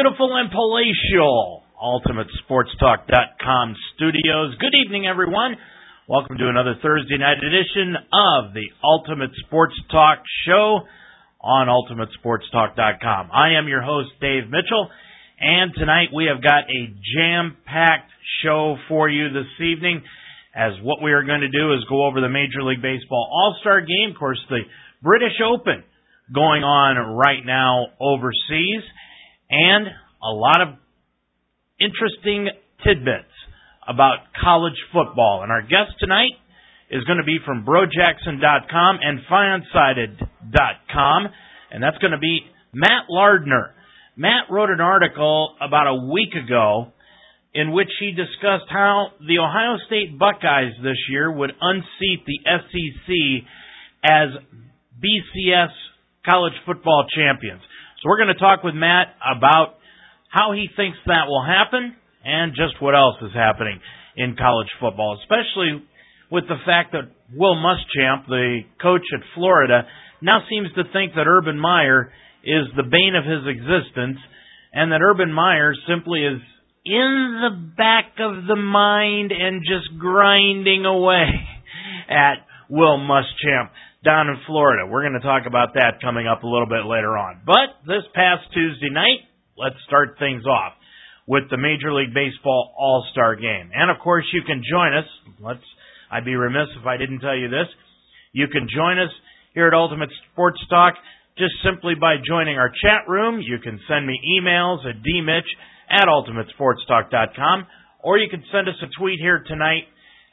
beautiful and palatial UltimateSportsTalk.com studios. Good evening, everyone. Welcome to another Thursday night edition of the Ultimate Sports Talk Show on UltimateSportsTalk.com. I am your host, Dave Mitchell, and tonight we have got a jam-packed show for you this evening. As what we are going to do is go over the Major League Baseball All-Star Game, of course, the British Open going on right now overseas, and a lot of interesting tidbits about college football. And our guest tonight is going to be from brojackson.com and FanSided.com, and that's going to be Matt Lardner. Matt wrote an article about a week ago in which he discussed how the Ohio State Buckeyes this year would unseat the SEC as BCS college football champions. So we're going to talk with Matt about how he thinks that will happen and just what else is happening in college football, especially with the fact that Will Muschamp, the coach at Florida, now seems to think that Urban Meyer is the bane of his existence and that Urban Meyer simply is in the back of the mind and just grinding away at Will Muschamp down in Florida. We're going to talk about that coming up a little bit later on. But this past Tuesday night, let's start things off with the Major League Baseball All-Star Game. And of course, you can join us. Let's I'd be remiss if I didn't tell you this. You can join us here at Ultimate Sports Talk just simply by joining our chat room. You can send me emails at dmitch at ultimatesportstalk.com or you can send us a tweet here tonight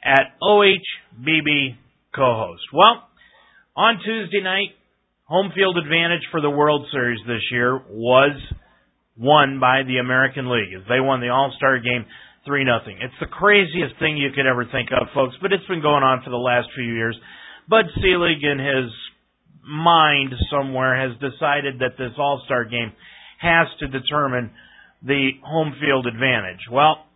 at OHBB co-host. Well, on Tuesday night, home field advantage for the World Series this year was won by the American League as they won the All-Star game 3 nothing. It's the craziest thing you could ever think of, folks, but it's been going on for the last few years. Bud Selig in his mind somewhere has decided that this All-Star game has to determine the home field advantage. Well,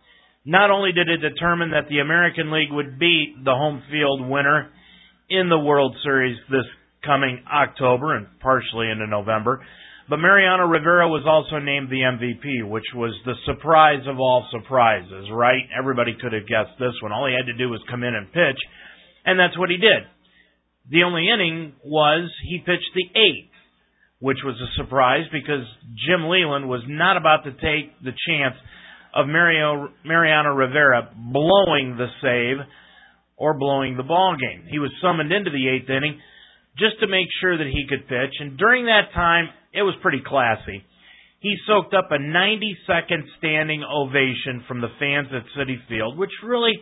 not only did it determine that the American League would beat the home field winner in the World Series this coming October and partially into November. But Mariano Rivera was also named the MVP, which was the surprise of all surprises, right? Everybody could have guessed this one. All he had to do was come in and pitch, and that's what he did. The only inning was he pitched the eighth, which was a surprise because Jim Leyland was not about to take the chance of Mario, Mariano Rivera blowing the save or blowing the ball game. He was summoned into the eighth inning just to make sure that he could pitch, and during that time, it was pretty classy. He soaked up a 90 second standing ovation from the fans at Citi Field, which really,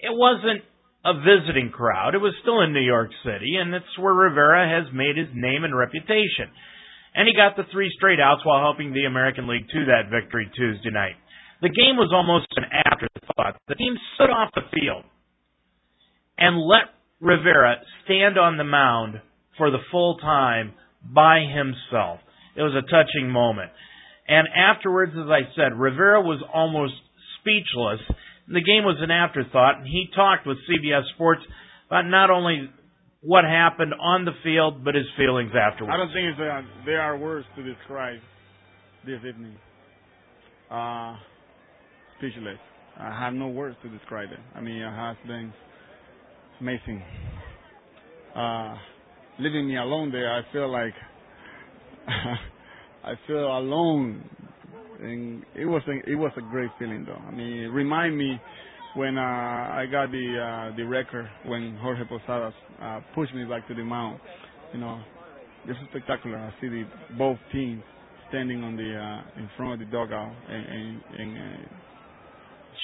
it wasn't a visiting crowd. It was still in New York City, and it's where Rivera has made his name and reputation. And he got the three straight outs while helping the American League to that victory Tuesday night. The game was almost an afterthought. The team stood off the field and let Rivera stand on the mound for the full time by himself. It was a touching moment. And afterwards, as I said, Rivera was almost speechless. The game was an afterthought, and he talked with CBS Sports about not only what happened on the field, but his feelings afterwards. I don't think it's a, there are words to describe this evening. Uh, speechless. I have no words to describe it. I mean, it has been amazing. Uh, leaving me alone there, I feel like I feel alone, and it was a, it was a great feeling though. I mean, it remind me when uh, I got the uh, the record when Jorge Posadas uh, pushed me back to the mound. You know, this is spectacular. I see the both teams standing on the uh, in front of the dugout and, and, and uh,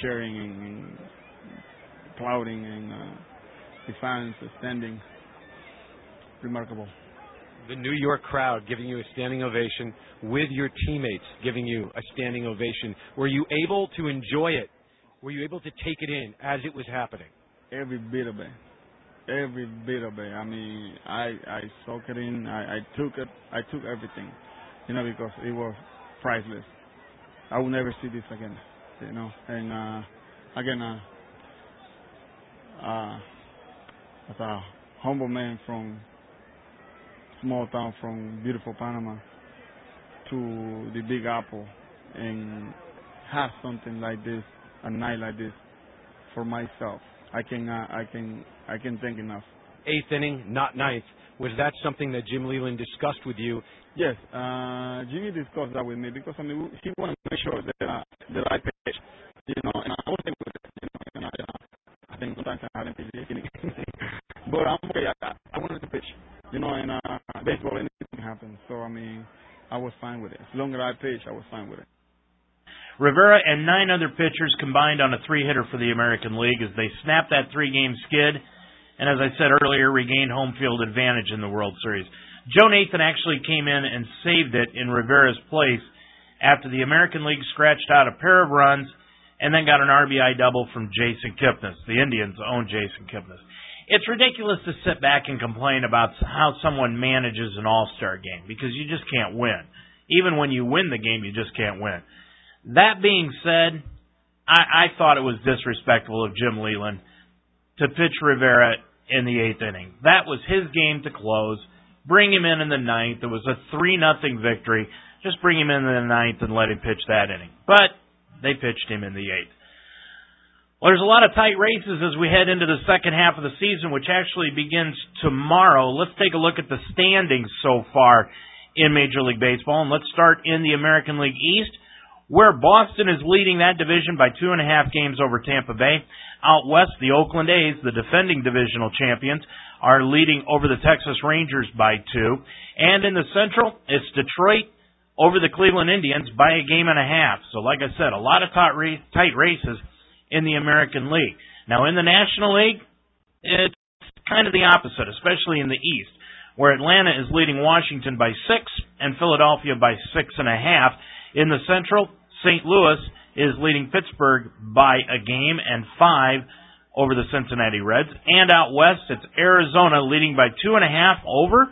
cheering and, and applauding and uh, the fans standing. Remarkable. The New York crowd giving you a standing ovation with your teammates giving you a standing ovation. Were you able to enjoy it? Were you able to take it in as it was happening? Every bit of it. Every bit of it. I mean, I I soaked it in. I, I took it. I took everything. You know, because it was priceless. I will never see this again. You know, and uh, again, uh, uh, as a humble man from small town from beautiful Panama to the Big Apple and have something like this, a night like this, for myself. I can uh, I can I can thank enough. Eighth inning, not ninth. Was that something that Jim Leyland discussed with you? Yes, uh, Jimmy discussed that with me because I mean he wanted to make sure that uh, that I pitch, you know, and I was able with it, you know, and I, uh, I think sometimes I haven't pitched anything, but I'm okay. I, I wanted to pitch, you know, and uh, baseball anything happens, so I mean I was fine I pitch, I was fine with it. Rivera and nine other pitchers combined on a three hitter for the American League as they snapped that three game skid and as I said earlier, regained home field advantage in the World Series. Joe Nathan actually came in and saved it in Rivera's place after the American League scratched out a pair of runs and then got an RBI double from Jason Kipnis, the Indians' own Jason Kipnis. It's ridiculous to sit back and complain about how someone manages an all-star game because you just can't win. Even when you win the game, you just can't win. That being said, I, I thought it was disrespectful of Jim Leyland to pitch Rivera in the eighth inning. That was his game to close. Bring him in in the ninth. It was a three nothing victory. Just bring him in in the ninth and let him pitch that inning. But they pitched him in the eighth. Well, there's a lot of tight races as we head into the second half of the season, which actually begins tomorrow. Let's take a look at the standings so far in Major League Baseball, and let's start in the American League East, where Boston is leading that division by two and a half games over Tampa Bay. Out west, the Oakland A's, the defending divisional champions, are leading over the Texas Rangers by two. And in the Central, it's Detroit over the Cleveland Indians by a game and a half. So, like I said, a lot of tight races in the American League. Now, in the National League, it's kind of the opposite, especially in the East, where Atlanta is leading Washington by six and Philadelphia by six and a half. In the Central, St. Louis is leading Pittsburgh by a game and five over the Cincinnati Reds. And out west, it's Arizona leading by two and a half over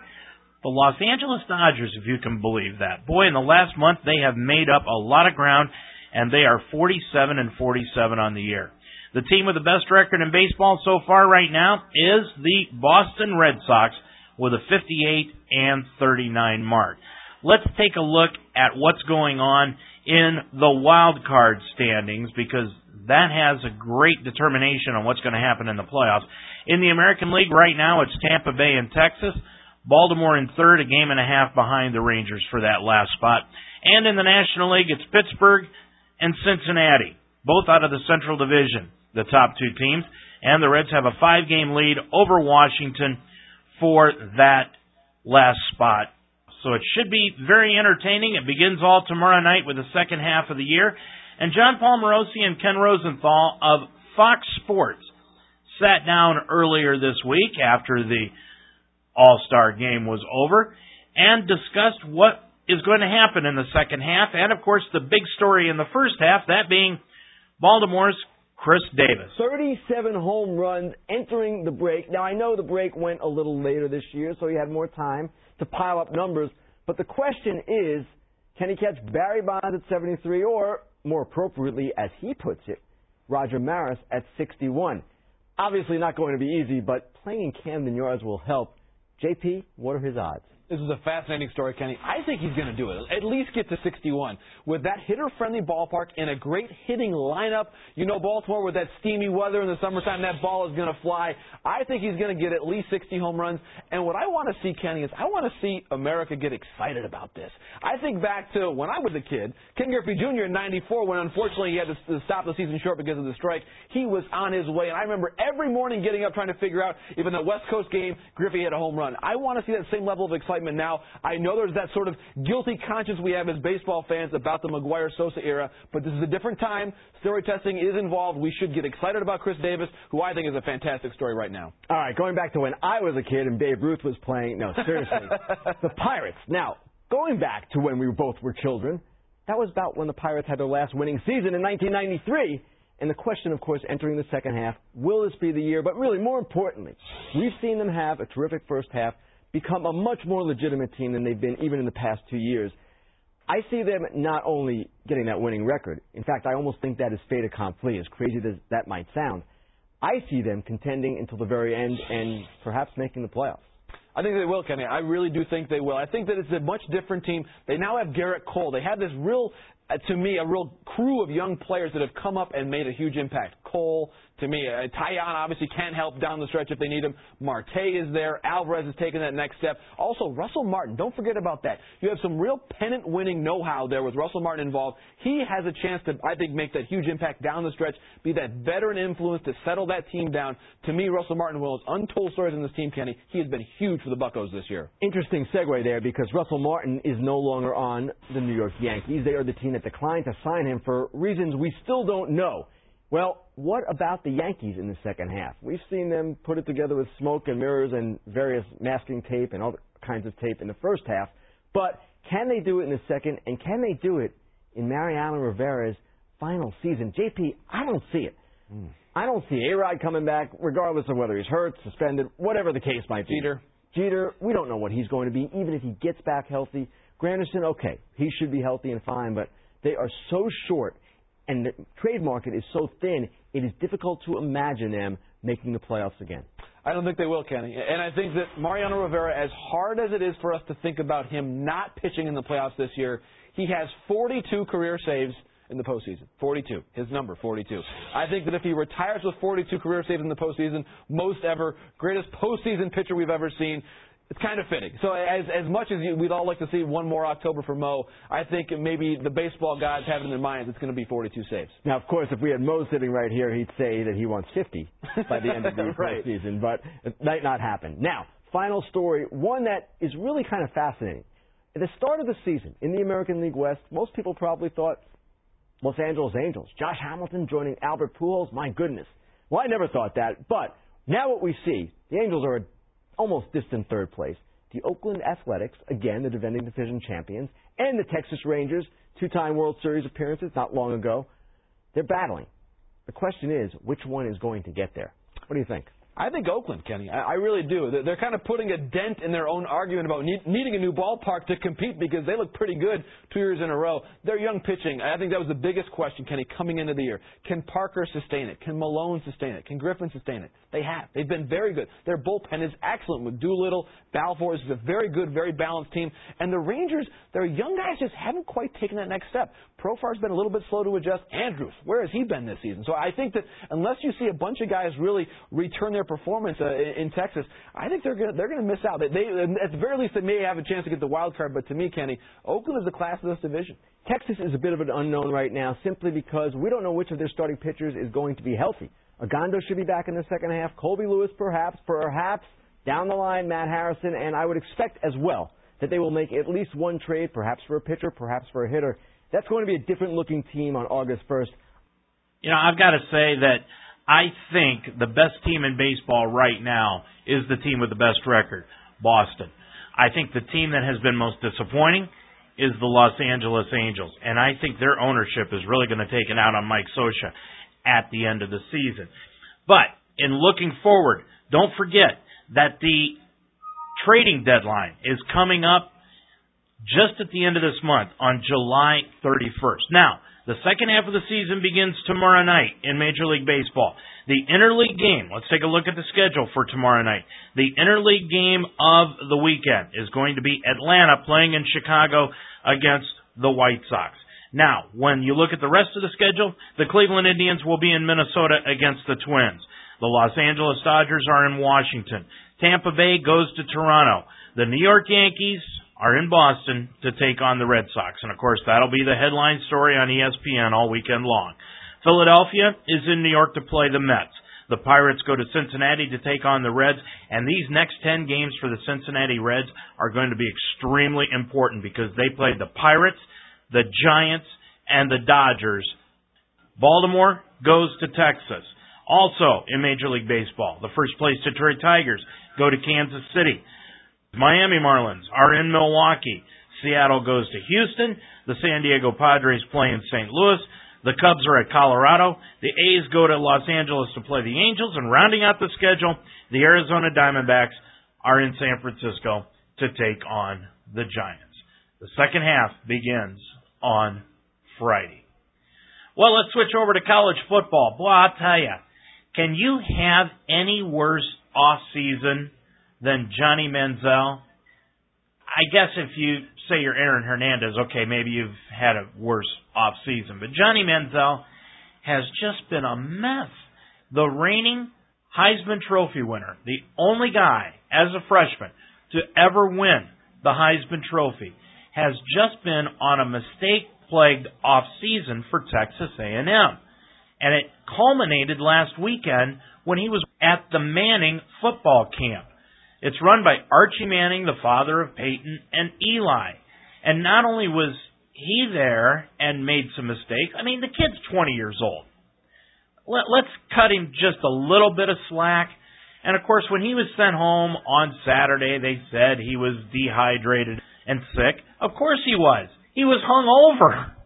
the Los Angeles Dodgers, if you can believe that. Boy, in the last month, they have made up a lot of ground, and they are 47 and 47 on the year. The team with the best record in baseball so far right now is the Boston Red Sox with a 58 and 39 mark. Let's take a look at what's going on in the wild card standings because that has a great determination on what's going to happen in the playoffs. In the American League right now, it's Tampa Bay and Texas. Baltimore in third, a game and a half behind the Rangers for that last spot. And in the National League, it's Pittsburgh and Cincinnati, both out of the Central Division, the top two teams. And the Reds have a five game lead over Washington for that last spot so it should be very entertaining. It begins all tomorrow night with the second half of the year. And Jon Paul Morosi and Ken Rosenthal of Fox Sports sat down earlier this week after the All Star game was over and discussed what is going to happen in the second half. And of course, the big story in the first half, that being Baltimore's Chris Davis. 37 home runs entering the break. Now, I know the break went a little later this year, so he had more time to pile up numbers. But the question is, can he catch Barry Bonds at 73 or, more appropriately, as he puts it, Roger Maris at 61? Obviously not going to be easy, but playing in Camden Yards will help. JP, what are his odds? This is a fascinating story, Kenny. I think he's going to do it. At least get to 61. With that hitter-friendly ballpark and a great hitting lineup, you know Baltimore with that steamy weather in the summertime, that ball is going to fly. I think he's going to get at least 60 home runs. And what I want to see, Kenny, is I want to see America get excited about this. I think back to when I was a kid, Ken Griffey Jr. in 94, when unfortunately he had to stop the season short because of the strike. He was on his way. And I remember every morning getting up trying to figure out if in the West Coast game, Griffey had a home run. I want to see that same level of excitement excitement now. I know there's that sort of guilty conscience we have as baseball fans about the McGwire Sosa era, but this is a different time. Steroid testing is involved. We should get excited about Chris Davis, who I think is a fantastic story right now. All right, going back to when I was a kid and Babe Ruth was playing. No, seriously. the Pirates. Now, going back to when we both were children, that was about when the Pirates had their last winning season in 1993. And the question, of course, entering the second half, will this be the year? But really, more importantly, we've seen them have a terrific first half become a much more legitimate team than they've been even in the past two years. I see them not only getting that winning record, in fact, I almost think that is fait accompli, as crazy as that might sound. I see them contending until the very end and perhaps making the playoffs. I think they will, Kenny. I really do think they will. I think that it's a much different team. They now have Gerrit Cole. They have this real uh, to me, a real crew of young players that have come up and made a huge impact. Cole, to me, uh, Taillon obviously can help down the stretch if they need him. Marte is there. Alvarez is taking that next step. Also, Russell Martin. Don't forget about that. You have some real pennant-winning know-how there with Russell Martin involved. He has a chance to, I think, make that huge impact down the stretch, be that veteran influence to settle that team down. To me, Russell Martin Willis, untold stories in this team, Kenny. He has been huge for the Buccos this year. Interesting segue there because Russell Martin is no longer on the New York Yankees. They are the team that declined to sign him for reasons we still don't know. Well, what about the Yankees in the second half? We've seen them put it together with smoke and mirrors and various masking tape and all kinds of tape in the first half. But can they do it in the second? And can they do it in Mariano Rivera's final season? JP, I don't see it. Mm. I don't see A-Rod coming back, regardless of whether he's hurt, suspended, whatever the case might be. Jeter. Jeter, we don't know what he's going to be, even if he gets back healthy. Granderson, okay, he should be healthy and fine, but they are so short and the trade market is so thin, it is difficult to imagine them making the playoffs again. I don't think they will, Kenny. And I think that Mariano Rivera, as hard as it is for us to think about him not pitching in the playoffs this year, he has 42 career saves in the postseason. 42. His number, 42. I think that if he retires with 42 career saves in the postseason, most ever, greatest postseason pitcher we've ever seen, it's kind of fitting. So as as much as you, we'd all like to see one more October for Mo, I think maybe the baseball gods have in their minds it's going to be 42 saves. Now, of course, if we had Mo sitting right here, he'd say that he wants 50 by the end of the right. season, but it might not happen. Now, final story, one that is really kind of fascinating. At the start of the season in the American League West, most people probably thought Los Angeles Angels, Josh Hamilton joining Albert Pujols. My goodness. Well, I never thought that, but now what we see, the Angels are a almost distant third place. The Oakland Athletics, again, the defending division champions, and the Texas Rangers, two time World Series appearances not long ago, they're battling. The question is, which one is going to get there? What do you think? I think Oakland, Kenny. I, I really do. They're, they're kind of putting a dent in their own argument about need, needing a new ballpark to compete because they look pretty good two years in a row. Their young pitching, I think that was the biggest question, Kenny, coming into the year. Can Parker sustain it? Can Milone sustain it? Can Griffin sustain it? They have. They've been very good. Their bullpen is excellent with Doolittle, Balfour. is a very good, very balanced team. And the Rangers, their young guys just haven't quite taken that next step. Profar's been a little bit slow to adjust. Andrus, where has he been this season? So I think that unless you see a bunch of guys really return their performance uh, in, in Texas, I think they're gonna, they're going to miss out. They, they, at the very least, they may have a chance to get the wild card. But to me, Kenny, Oakland is the class of this division. Texas is a bit of an unknown right now, simply because we don't know which of their starting pitchers is going to be healthy. Ogando should be back in the second half. Colby Lewis, perhaps, perhaps down the line, Matt Harrison, and I would expect as well that they will make at least one trade, perhaps for a pitcher, perhaps for a hitter. That's going to be a different looking team on August 1st. You know, I've got to say that I think the best team in baseball right now is the team with the best record, Boston. I think the team that has been most disappointing is the Los Angeles Angels, and I think their ownership is really going to take it out on Mike Scioscia at the end of the season. But in looking forward, don't forget that the trading deadline is coming up just at the end of this month on July 31st. Now, the second half of the season begins tomorrow night in Major League Baseball. The interleague game, let's take a look at the schedule for tomorrow night. The interleague game of the weekend is going to be Atlanta playing in Chicago against the White Sox. Now, when you look at the rest of the schedule, the Cleveland Indians will be in Minnesota against the Twins. The Los Angeles Dodgers are in Washington. Tampa Bay goes to Toronto. The New York Yankees are in Boston to take on the Red Sox. And of course, that'll be the headline story on ESPN all weekend long. Philadelphia is in New York to play the Mets. The Pirates go to Cincinnati to take on the Reds, and these next 10 games for the Cincinnati Reds are going to be extremely important because they play the Pirates, the Giants, and the Dodgers. Baltimore goes to Texas. Also in Major League Baseball, the first place Detroit Tigers go to Kansas City. Miami Marlins are in Milwaukee. Seattle goes to Houston. The San Diego Padres play in St. Louis. The Cubs are at Colorado. The A's go to Los Angeles to play the Angels. And rounding out the schedule, the Arizona Diamondbacks are in San Francisco to take on the Giants. The second half begins on Friday. Well, let's switch over to college football. Boy, I'll tell you, can you have any worse off season than Johnny Manziel. I guess if you say you're Aaron Hernandez, okay, maybe you've had a worse off season. But Johnny Manziel has just been a mess. The reigning Heisman Trophy winner, the only guy as a freshman to ever win the Heisman Trophy, has just been on a mistake-plagued off season for Texas A&M. And it culminated last weekend when he was at the Manning football camp. It's run by Archie Manning, the father of Peyton and Eli. And not only was he there and made some mistakes, I mean, the kid's 20 years old. Let, let's cut him just a little bit of slack. And of course, when he was sent home on Saturday, they said he was dehydrated and sick. Of course he was. He was hung over.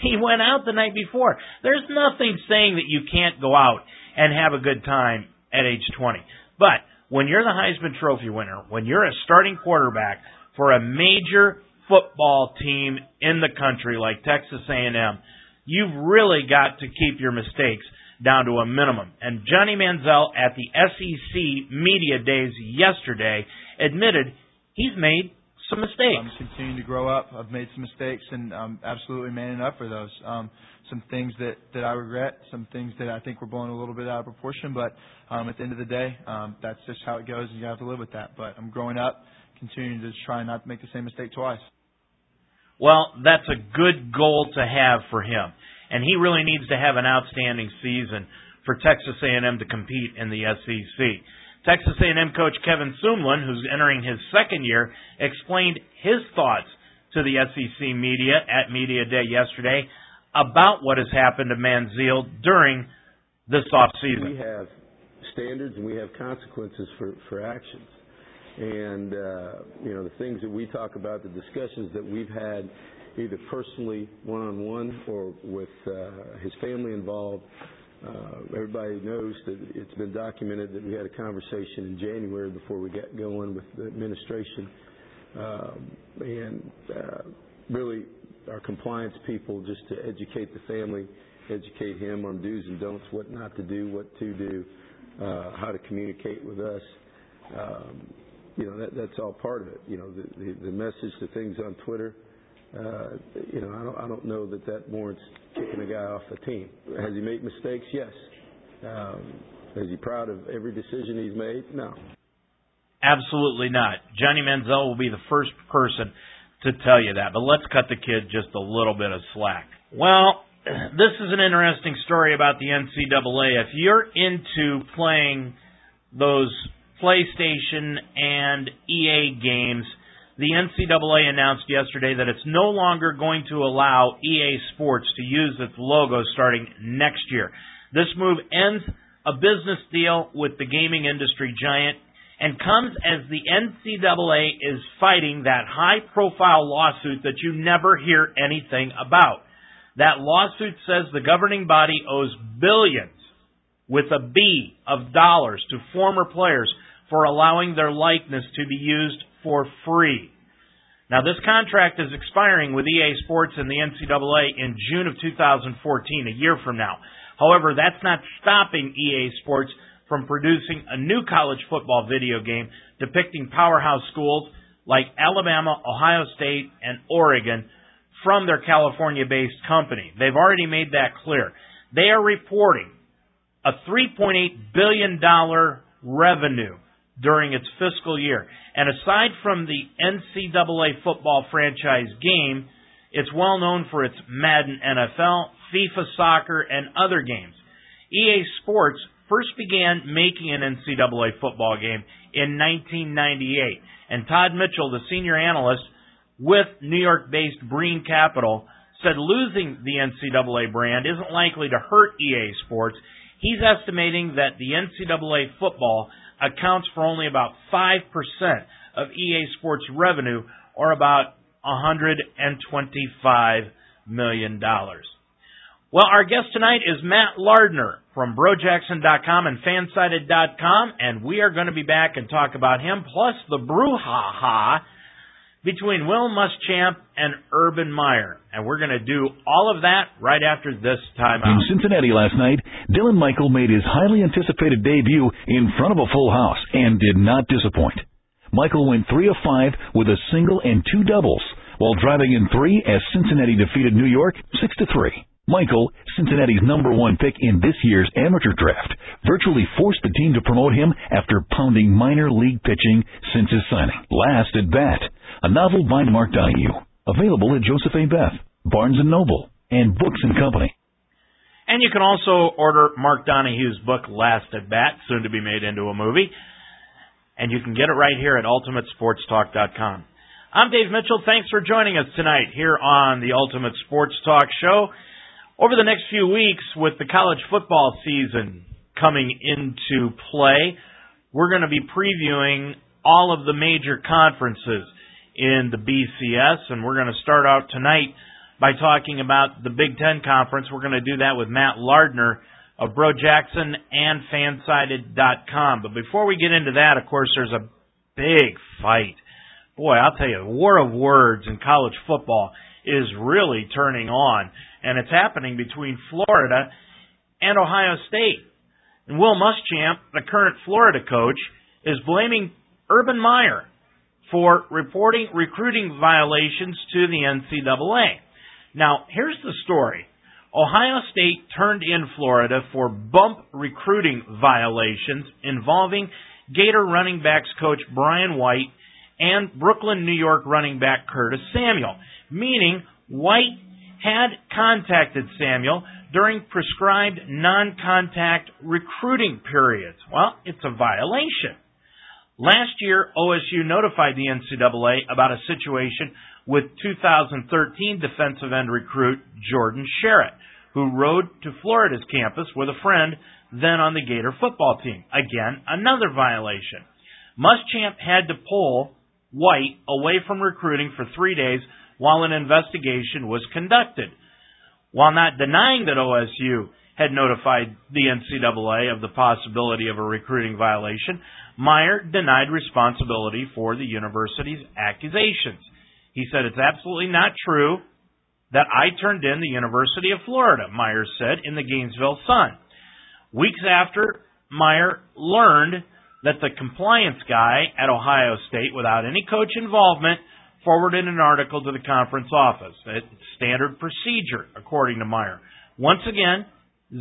He went out the night before. There's nothing saying that you can't go out and have a good time at age 20. But when you're the Heisman Trophy winner, when you're a starting quarterback for a major football team in the country like Texas A&M, you've really got to keep your mistakes down to a minimum. And Johnny Manziel at the SEC media days yesterday admitted he's made some mistakes. I'm continuing to grow up. I've made some mistakes, and I'm absolutely manning up for those. Um, some things that that I regret, some things that I think were blown a little bit out of proportion. But um, at the end of the day, um, that's just how it goes, and you have to live with that. But I'm growing up, continuing to try not to make the same mistake twice. Well, that's a good goal to have for him, and he really needs to have an outstanding season for Texas A&M to compete in the SEC. Texas A&M coach Kevin Sumlin, who's entering his second year, explained his thoughts to the SEC media at Media Day yesterday about what has happened to Manziel during this offseason. We have standards and we have consequences for, for actions. And, uh, you know, the things that we talk about, the discussions that we've had either personally one-on-one or with uh, his family involved, everybody knows that it's been documented that we had a conversation in January before we got going with the administration. Um, and uh, really, our compliance people just to educate the family, educate him on do's and don'ts, what not to do, what to do, uh, how to communicate with us. Um, you know, that, that's all part of it. You know, the, message, the things on Twitter, uh, I don't, I don't know that that warrants kicking a guy off the team. Has he made mistakes? Yes. Um, is he proud of every decision he's made? No. Absolutely not. Johnny Manziel will be the first person to tell you that. But let's cut the kid just a little bit of slack. Well, this is an interesting story about the NCAA. If you're into playing those PlayStation and EA games, the NCAA announced yesterday that it's no longer going to allow EA Sports to use its logo starting next year. This move ends a business deal with the gaming industry giant and comes as the NCAA is fighting that high profile lawsuit that you never hear anything about. That lawsuit says the governing body owes billions with a B of dollars to former players for allowing their likeness to be used for free. Now, this contract is expiring with EA Sports and the NCAA in June of 2014, a year from now. However, that's not stopping EA Sports from producing a new college football video game depicting powerhouse schools like Alabama, Ohio State, and Oregon from their California based company. They've already made that clear. They are reporting a $3.8 billion revenue during its fiscal year. And aside from the NCAA football franchise game, it's well known for its Madden NFL, FIFA soccer, and other games. EA Sports first began making an NCAA football game in 1998, and Todd Mitchell, the senior analyst with New York based Brean Capital, said losing the NCAA brand isn't likely to hurt EA Sports. He's estimating that the NCAA football accounts for only about 5% of EA Sports revenue, or about $125 million. Well, our guest tonight is Matt Lardner from Brojackson.com and Fansided.com, and we are going to be back and talk about him, plus the brouhaha between Will Muschamp and Urban Meyer. And we're going to do all of that right after this timeout. In Cincinnati last night, Dylan Michael made his highly anticipated debut in front of a full house and did not disappoint. Michael went 3 of 5 with a single and two doubles, while driving in 3 as Cincinnati defeated New York 6 to 3. Michael, Cincinnati's number one pick in this year's amateur draft, virtually forced the team to promote him after pounding minor league pitching since his signing. Last at bat, a novel by Mark Donohue, available at Joseph A. Beth, Barnes & Noble, and Books & Company. And you can also order Mark Donohue's book, Last at Bat, soon to be made into a movie. And you can get it right here at UltimateSportsTalk.com. I'm Dave Mitchell. Thanks for joining us tonight here on the Ultimate Sports Talk Show. Over the next few weeks, with the college football season coming into play, we're going to be previewing all of the major conferences in the BCS, and we're going to start out tonight by talking about the Big Ten Conference. We're going to do that with Matt Lardner of Bro Jackson and Fansided.com. But before we get into that, of course, there's a big fight. Boy, I'll tell you, the war of words in college football is really turning on and it's happening between Florida and Ohio State. And Will Muschamp, the current Florida coach, is blaming Urban Meyer for reporting recruiting violations to the NCAA. Now, here's the story. Ohio State turned in Florida for bump recruiting violations involving Gator running backs coach Brian White and Brooklyn, New York running back Curtis Samuel, meaning White had contacted Samuel during prescribed non-contact recruiting periods. Well, it's a violation. Last year, OSU notified the NCAA about a situation with 2013 defensive end recruit Jordan Sherritt, who rode to Florida's campus with a friend then on the Gator football team. Again, another violation. Muschamp had to pull White away from recruiting for three days while an investigation was conducted. While not denying that OSU had notified the NCAA of the possibility of a recruiting violation, Meyer denied responsibility for the university's accusations. He said it's absolutely not true that I turned in the University of Florida, Meyer said in the Gainesville Sun. Weeks after Meyer learned that the compliance guy at Ohio State, without any coach involvement, forwarded an article to the conference office. It's standard procedure, according to Meyer. Once again,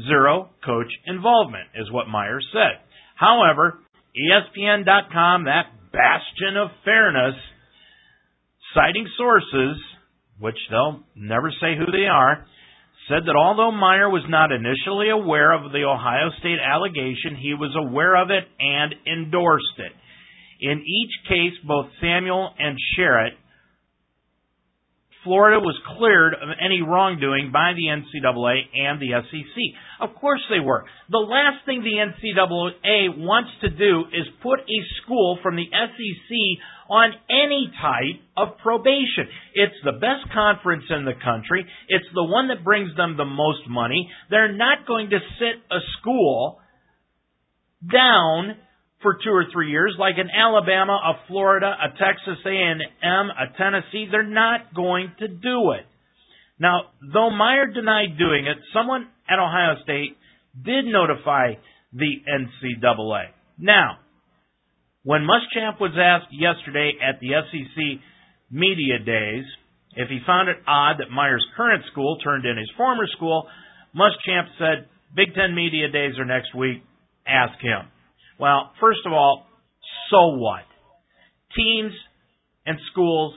zero coach involvement is what Meyer said. However, ESPN.com, that bastion of fairness, citing sources, which they'll never say who they are, said that although Meyer was not initially aware of the Ohio State allegation, he was aware of it and endorsed it. In each case, both Samuel and Sherritt Florida was cleared of any wrongdoing by the NCAA and the SEC. Of course they were. The last thing the NCAA wants to do is put a school from the SEC on any type of probation. It's the best conference in the country. It's the one that brings them the most money. They're not going to sit a school down for two or three years, like an Alabama, a Florida, a Texas A&M, a Tennessee. They're not going to do it. Now, though Meyer denied doing it, someone at Ohio State did notify the NCAA. Now, when Muschamp was asked yesterday at the SEC media days if he found it odd that Meyer's current school turned in his former school, Muschamp said, Big Ten media days are next week. Ask him. Well, first of all, so what? Teams and schools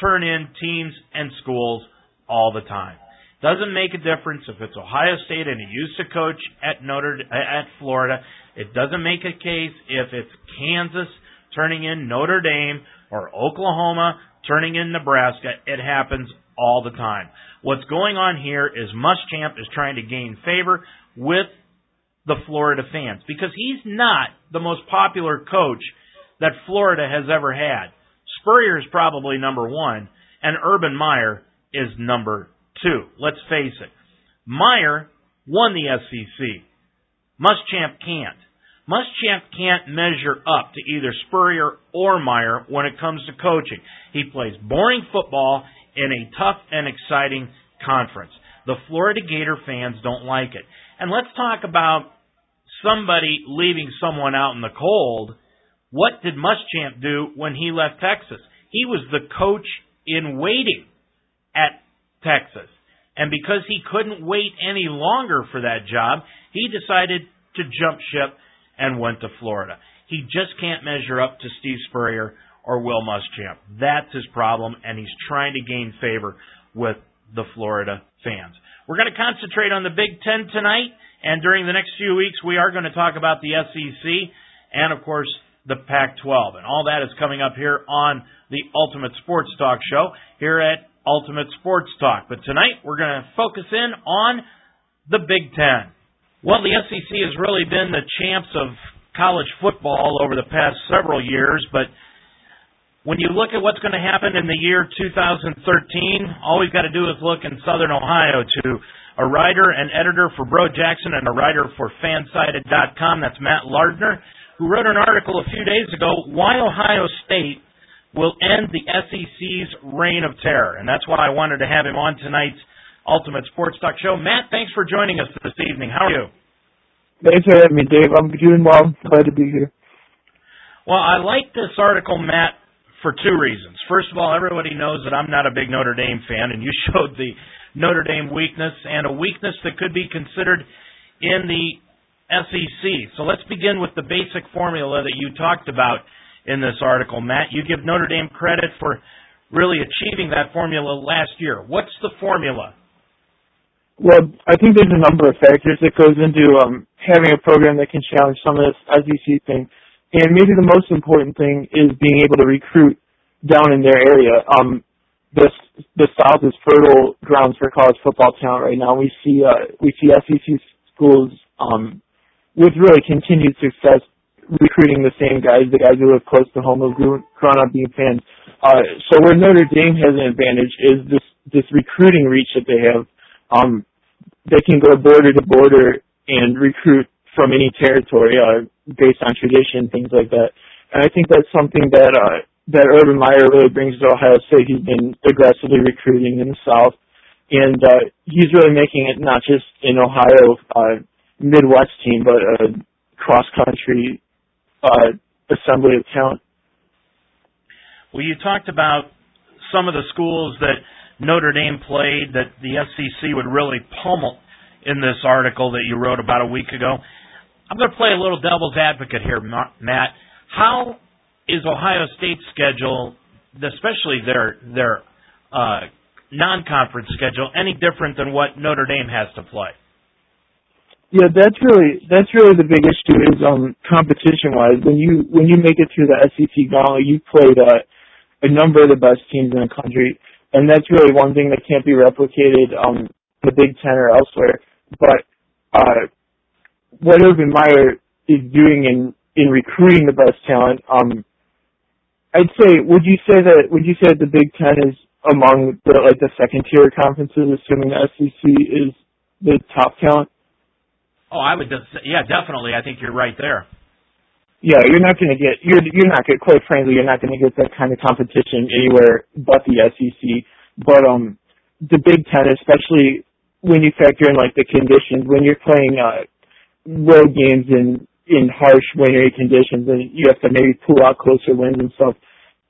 turn in teams and schools all the time. Doesn't make a difference if it's Ohio State and he used to coach at Notre at Florida. It doesn't make a case if it's Kansas turning in Notre Dame or Oklahoma turning in Nebraska. It happens all the time. What's going on here is Muschamp is trying to gain favor with the Florida fans because he's not the most popular coach that Florida has ever had. Spurrier is probably number one, and Urban Meyer is number two. Let's face it. Meyer won the SEC. Muschamp can't. Muschamp can't measure up to either Spurrier or Meyer when it comes to coaching. He plays boring football in a tough and exciting conference. The Florida Gator fans don't like it. And let's talk about somebody leaving someone out in the cold. what did Muschamp do when he left Texas? He was the coach in waiting at Texas. And because he couldn't wait any longer for that job, he decided to jump ship and went to Florida. He just can't measure up to Steve Spurrier or Will Muschamp. That's his problem, and he's trying to gain favor with the Florida fans. We're going to concentrate on the Big Ten tonight, and during the next few weeks, we are going to talk about the SEC and, of course, the Pac 12. And all that is coming up here on the Ultimate Sports Talk Show here at Ultimate Sports Talk. But tonight, we're going to focus in on the Big Ten. Well, the SEC has really been the champs of college football over the past several years, but when you look at what's going to happen in the year 2013, all we've got to do is look in southern Ohio to a writer and editor for Bro Jackson and a writer for Fansided.com. That's Matt Lardner, who wrote an article a few days ago, Why Ohio State Will End the SEC's Reign of Terror. And that's why I wanted to have him on tonight's Ultimate Sports Talk Show. Matt, thanks for joining us this evening. How are you? Thanks for having me, Dave. I'm doing well. Glad to be here. Well, I like this article, Matt, for two reasons. First of all, everybody knows that I'm not a big Notre Dame fan, and you showed the Notre Dame weakness and a weakness that could be considered in the SEC. So let's begin with the basic formula that you talked about in this article, Matt. You give Notre Dame credit for really achieving that formula last year. What's the formula? Well, I think there's a number of factors that goes into um, having a program that can challenge some of this SEC thing, and maybe the most important thing is being able to recruit down in their area. Um, the the South is fertile grounds for college football talent right now. We see uh, we see SEC schools um, with really continued success recruiting the same guys, the guys who live close to home, who've grown up being fans. Uh, so where Notre Dame has an advantage is this this recruiting reach that they have. Um, they can go border to border and recruit from any territory uh, based on tradition, things like that. And I think that's something that uh, that Urban Meyer really brings to Ohio State. He's been aggressively recruiting in the South, and uh, he's really making it not just an Ohio uh, Midwest team, but a cross country uh, assembly of talent. Well, you talked about some of the schools that Notre Dame played that the SEC would really pummel in this article that you wrote about a week ago. I'm going to play a little devil's advocate here, Matt. How is Ohio State's schedule, especially their their uh, non-conference schedule, any different than what Notre Dame has to play? Yeah, that's really that's really the big issue is um competition wise. When you when you make it through the SEC gauntlet, you played uh, a number of the best teams in the country and that's really one thing that can't be replicated um the Big Ten or elsewhere. But uh, what Urban Meyer is doing in in recruiting the best talent, um, I'd say would you say that would you say that the Big Ten is among the like the second tier conferences, assuming the SEC is the top talent? Oh, I would. Yeah, definitely. I think you're right there. Yeah, you're not going to get you're you're not going get quite frankly you're not going to get that kind of competition anywhere but the SEC. But um, the Big Ten, especially when you factor in like the conditions, when you're playing uh, road games in in harsh wintry conditions, and you have to maybe pull out closer wins and stuff.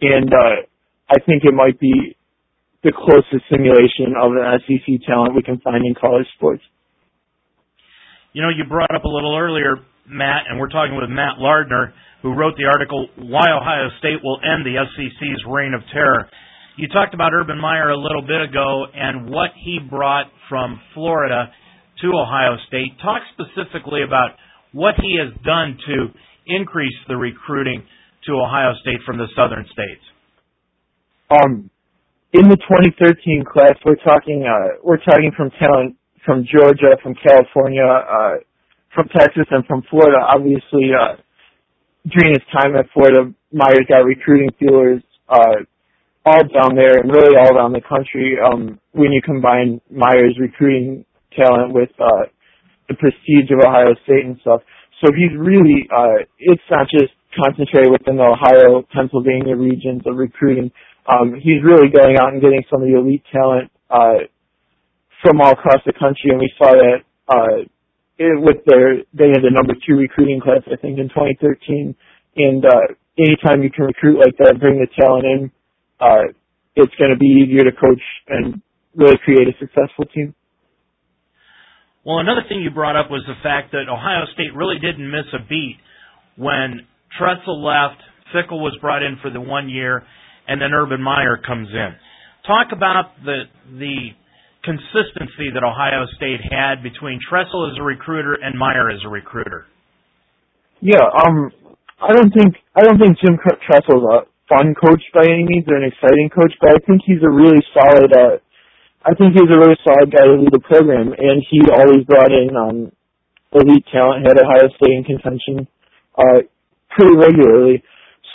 And uh, I think it might be the closest simulation of an SEC talent we can find in college sports. You know, you brought up a little earlier Matt, and we're talking with Matt Lardner, who wrote the article, Why Ohio State Will End the SEC's Reign of Terror. You talked about Urban Meyer a little bit ago and what he brought from Florida to Ohio State. Talk specifically about what he has done to increase the recruiting to Ohio State from the southern states. Um, in the 2013 class, we're talking uh, we're talking from talent from Georgia, from California, uh, from Texas and from Florida. Obviously, uh, during his time at Florida, Meyer's got recruiting feelers uh, all down there and really all around the country. Um, when you combine Meyer's recruiting talent with uh, the prestige of Ohio State and stuff, so he's really uh, it's not just concentrated within the Ohio, Pennsylvania regions of recruiting. Um, he's really going out and getting some of the elite talent uh, from all across the country, and we saw that uh, with their they had the number two recruiting class I think in 2013, and uh, anytime you can recruit like that, bring the talent in, uh, it's going to be easier to coach and really create a successful team. Well, another thing you brought up was the fact that Ohio State really didn't miss a beat when Tressel left, Fickell was brought in for the one year, and then Urban Meyer comes in. Talk about the the consistency that Ohio State had between Tressel as a recruiter and Meyer as a recruiter. Yeah, um, I don't think I don't think Jim Tressel's a fun coach by any means or an exciting coach, but I think he's a really solid uh, I think he's a really solid guy to lead the program, and he always brought in um, elite talent. Had Ohio State in contention uh, pretty regularly.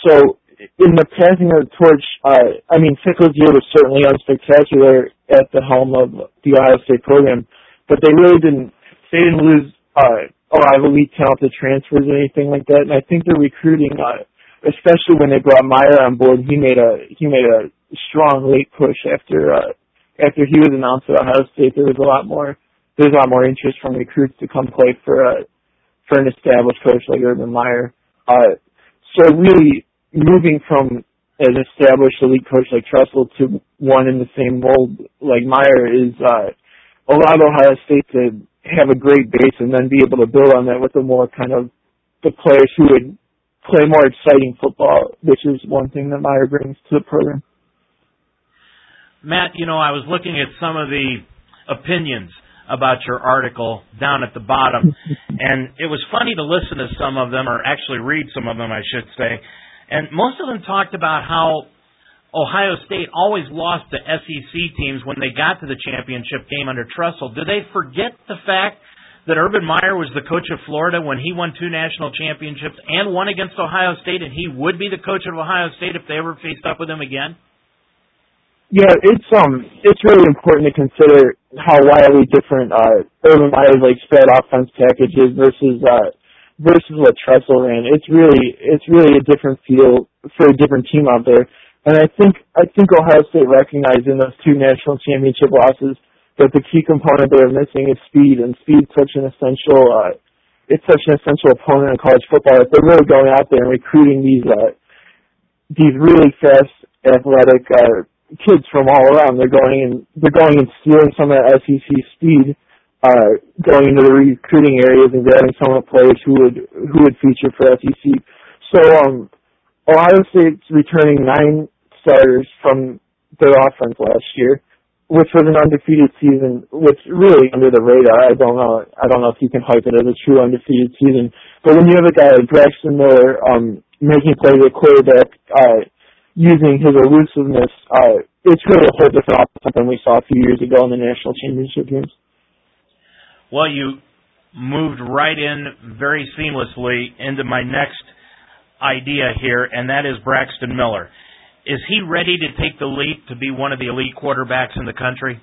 So in the passing of the torch, uh, I mean, Fickell's year was certainly unspectacular at the helm of the Ohio State program, but they really didn't. They didn't lose uh, a lot of elite talent to transfers or anything like that. And I think the recruiting, uh, especially when they brought Meyer on board, he made a he made a strong late push after. Uh, after he was announced at Ohio State, there was a lot more there's a lot more interest from recruits to come play for a for an established coach like Urban Meyer. Uh, so really moving from an established elite coach like Tressel to one in the same mold like Meyer is uh, allowed Ohio State to have a great base and then be able to build on that with a more kind of the players who would play more exciting football, which is one thing that Meyer brings to the program. Matt, you know, I was looking at some of the opinions about your article down at the bottom, and it was funny to listen to some of them, or actually read some of them, I should say. And most of them talked about how Ohio State always lost to SEC teams when they got to the championship game under Tressel. Do they forget the fact that Urban Meyer was the coach of Florida when he won two national championships and won against Ohio State, and he would be the coach of Ohio State if they ever faced up with him again? Yeah, it's um, it's really important to consider how wildly different uh, Urban Meyer's like spread offense packages versus uh, versus what Tressel ran. It's really it's really a different feel for a different team out there. And I think I think Ohio State recognized in those two national championship losses that the key component they were missing is speed, and speed such an essential uh, it's such an essential opponent in college football that they're really going out there and recruiting these uh, these really fast, athletic uh, kids from all around. They're going and they're going and stealing some of that SEC speed, uh, going into the recruiting areas and grabbing some of the players who would who would feature for SEC. So um, Ohio State's returning nine starters from their offense last year, which was an undefeated season, which really under the radar. I don't know. I don't know if you can hype it as a true undefeated season. But when you have a guy like Braxton Miller um, making plays at quarterback. Uh, using his elusiveness, uh, it's really a whole different offense than we saw a few years ago in the national championship games. Well, you moved right in very seamlessly into my next idea here, and that is Braxton Miller. Is he ready to take the leap to be one of the elite quarterbacks in the country?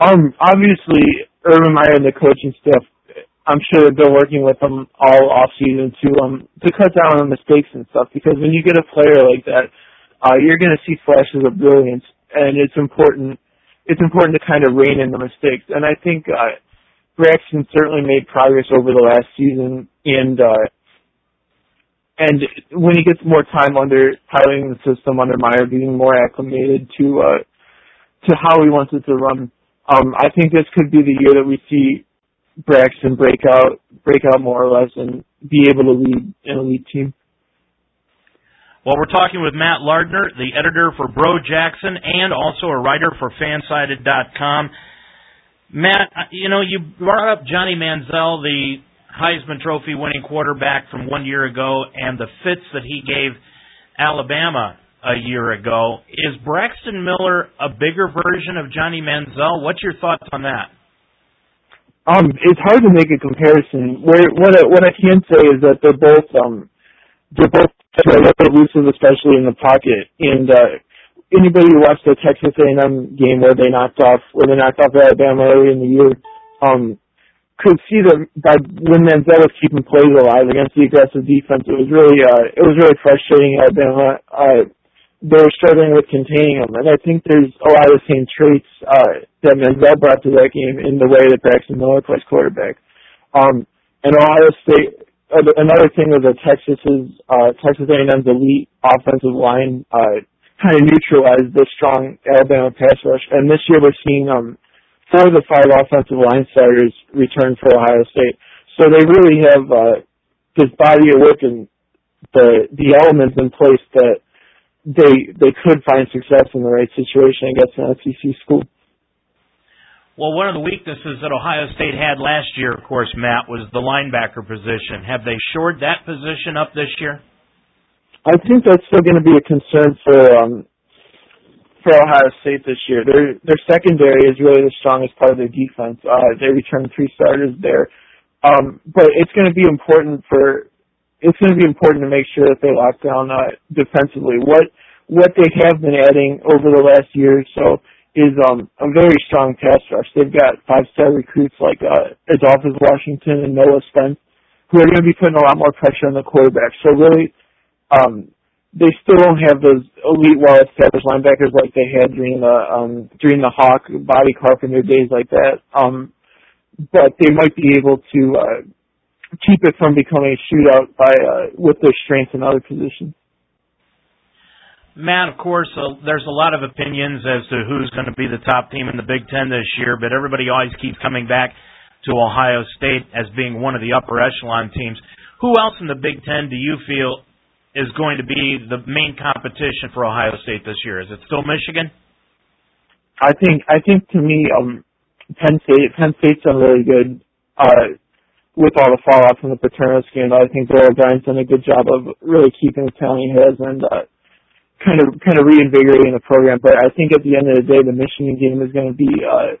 Um, obviously, Urban Meyer and the coaching staff I'm sure they're working with them all off season to um to cut down on mistakes and stuff. Because when you get a player like that, uh you're gonna see flashes of brilliance. And it's important it's important to kind of rein in the mistakes. And I think uh Braxton certainly made progress over the last season. And uh and when he gets more time under piloting the system under Meyer being more acclimated to uh to how he wants it to run, um I think this could be the year that we see Braxton break out, break out more or less, and be able to lead an elite team. Well, we're talking with Matt Lardner, the editor for Bro Jackson and also a writer for FanSided.com. Matt, uh, you know, you brought up Johnny Manziel, the Heisman Trophy winning quarterback from one year ago, and the fits that he gave Alabama a year ago. Is Braxton Miller a bigger version of Johnny Manziel? What's your thoughts on that? Um, it's hard to make a comparison. Where, what I, what I can say is that they're both um, they're both elusive, especially in the pocket. And uh, anybody who watched the Texas A&M game where they knocked off where they knocked off Alabama early in the year, um, could see that by when Manziel was keeping plays alive against the aggressive defense, it was really uh, it was really frustrating. Alabama uh, they're struggling with containing him. And I think there's a lot of the same traits uh, that Manziel brought to that game in the way that Braxton Miller plays quarterback. Um, and Ohio State another thing was that Texas's uh, Texas A&M's elite offensive line uh, kind of neutralized the strong Alabama pass rush, and this year we're seeing um, four of the five offensive line starters return for Ohio State. So they really have uh, this body of work and the the elements in place that they they could find success in the right situation against an SEC school. Well, one of the weaknesses that Ohio State had last year, of course, Matt, was the linebacker position. Have they shored that position up this year? I think that's still going to be a concern for um, for Ohio State this year. Their their secondary is really the strongest part of their defense. Uh, they returned three starters there, um, but it's going to be important for it's going to be important to make sure that they lock down uh, defensively. What what they have been adding over the last year or so is um, a very strong pass rush. They've got five-star recruits like uh, Adolphus Washington and Noah Spence, who are going to be putting a lot more pressure on the quarterback. So really, um, they still don't have those elite, well-established linebackers like they had during the um, during the Hawk, Bobby Carpenter days like that. Um, but they might be able to uh, keep it from becoming a shootout by uh, with their strengths in other positions. Matt, of course, uh, there's a lot of opinions as to who's going to be the top team in the Big Ten this year, but everybody always keeps coming back to Ohio State as being one of the upper echelon teams. Who else in the Big Ten do you feel is going to be the main competition for Ohio State this year? Is it still Michigan? I think I think to me, um, Penn State Penn State's done really good uh, with all the fallout from the Paterno scandal. I think Bill O'Brien's done a good job of really keeping the talent he has and uh, kind of kind of reinvigorating the program. But I think at the end of the day, the Michigan game is going to be uh,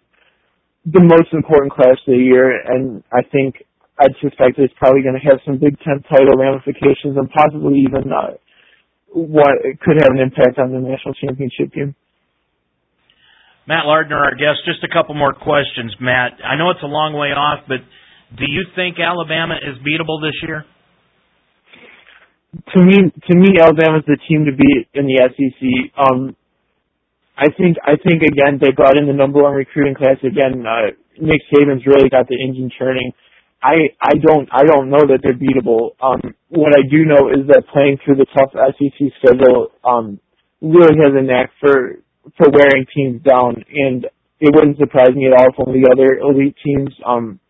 the most important class of the year, and I think I'd suspect it's probably going to have some Big Ten title ramifications and possibly even uh, what could have an impact on the national championship game. Matt Lardner, our guest. Just a couple more questions, Matt. I know it's a long way off, but do you think Alabama is beatable this year? To me, to me, Alabama's the team to beat in the SEC. Um, I think, I think again, they brought in the number one recruiting class again. Uh, Nick Saban's really got the engine churning. I, I don't, I don't know that they're beatable. Um, what I do know is that playing through the tough SEC schedule, um, really has a knack for, for wearing teams down. And it wouldn't surprise me at all if one of the other elite teams, um,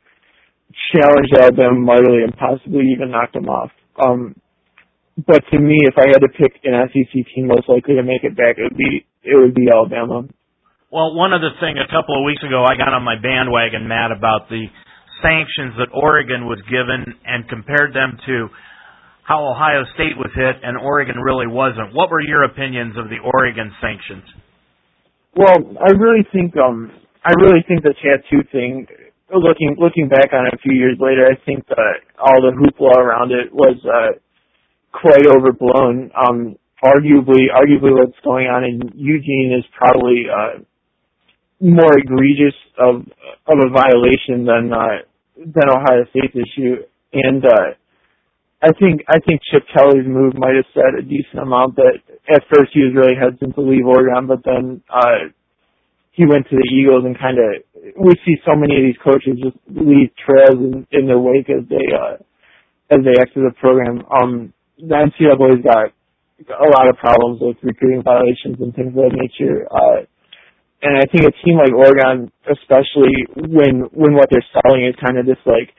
challenged Alabama mightily and possibly even knocked them off. Um, but to me, if I had to pick an SEC team most likely to make it back, it would be it would be Alabama. Well, one other thing, a couple of weeks ago, I got on my bandwagon, Matt, about the sanctions that Oregon was given and compared them to how Ohio State was hit and Oregon really wasn't. What were your opinions of the Oregon sanctions? Well, I really think um I really think the tattoo thing looking looking back on it a few years later, I think that all the hoopla around it was uh quite overblown. Um, arguably, arguably, what's going on in Eugene is probably uh, more egregious of of a violation than uh, than Ohio State's issue, and uh, I think I think Chip Kelly's move might have said a decent amount that at first he was really hesitant to leave Oregon, but then uh, he went to the Eagles and kind of we see so many of these coaches just leave trails in, in their wake as they uh, as they exit the program. Um, the NCAA's got a lot of problems with recruiting violations and things of that nature. Uh, and I think a team like Oregon, especially when when what they're selling is kind of this like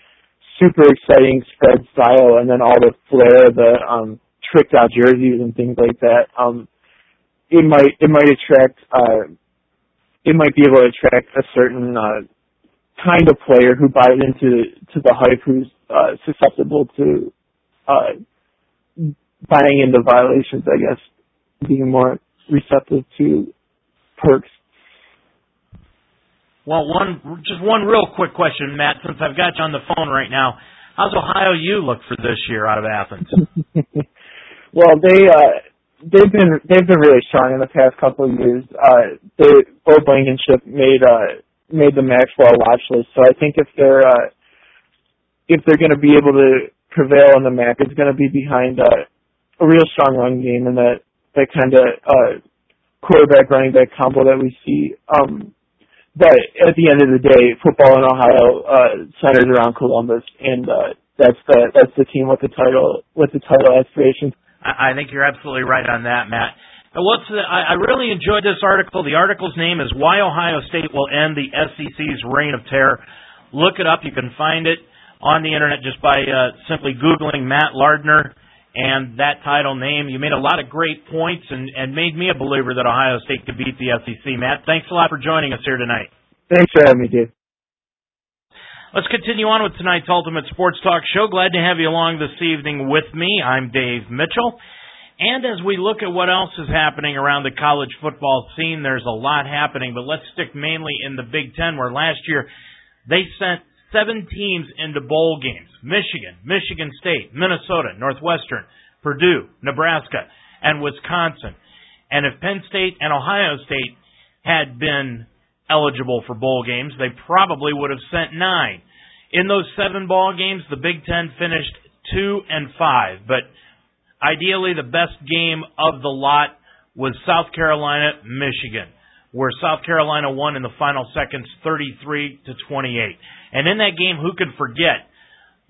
super exciting spread style, and then all the flair, the um, tricked out jerseys and things like that, um, it might it might attract uh, it might be able to attract a certain uh, kind of player who buys into to the hype, who's uh, susceptible to uh, buying into violations, I guess, being more receptive to perks. Well, one just one real quick question, Matt. Since I've got you on the phone right now, how's Ohio U look for this year out of Athens? well, they uh, they've been they've been really strong in the past couple of years. Uh, they Bo Blankenship made uh, made the Maxwell watch list, so I think if they're uh, if they're going to be able to prevail in the MAC, it's going to be behind uh, a real strong run game and that that kind of uh, quarterback running back combo that we see. Um, but at the end of the day, football in Ohio uh, centers around Columbus, and uh, that's the that's the team with the title with the title aspirations. I, think you're absolutely right on that, Matt. What's the, I, I really enjoyed this article. The article's name is "Why Ohio State Will End the SEC's Reign of Terror." Look it up. You can find it on the internet just by uh, simply googling Matt Lardner and that title name. You made a lot of great points and, and made me a believer that Ohio State could beat the SEC. Matt, thanks a lot for joining us here tonight. Thanks for having me, Dave. Let's continue on with tonight's Ultimate Sports Talk show. Glad to have you along this evening with me. I'm Dave Mitchell. And as we look at what else is happening around the college football scene, there's a lot happening, but let's stick mainly in the Big Ten, where last year they sent seven teams into bowl games Michigan, Michigan State, Minnesota, Northwestern, Purdue, Nebraska, and Wisconsin. And if Penn State and Ohio State had been eligible for bowl games, they probably would have sent nine. In those seven ball games, the Big Ten finished two and five, but ideally the best game of the lot was South Carolina, Michigan, where South Carolina won in the final seconds 33 to 28. And in that game, who could forget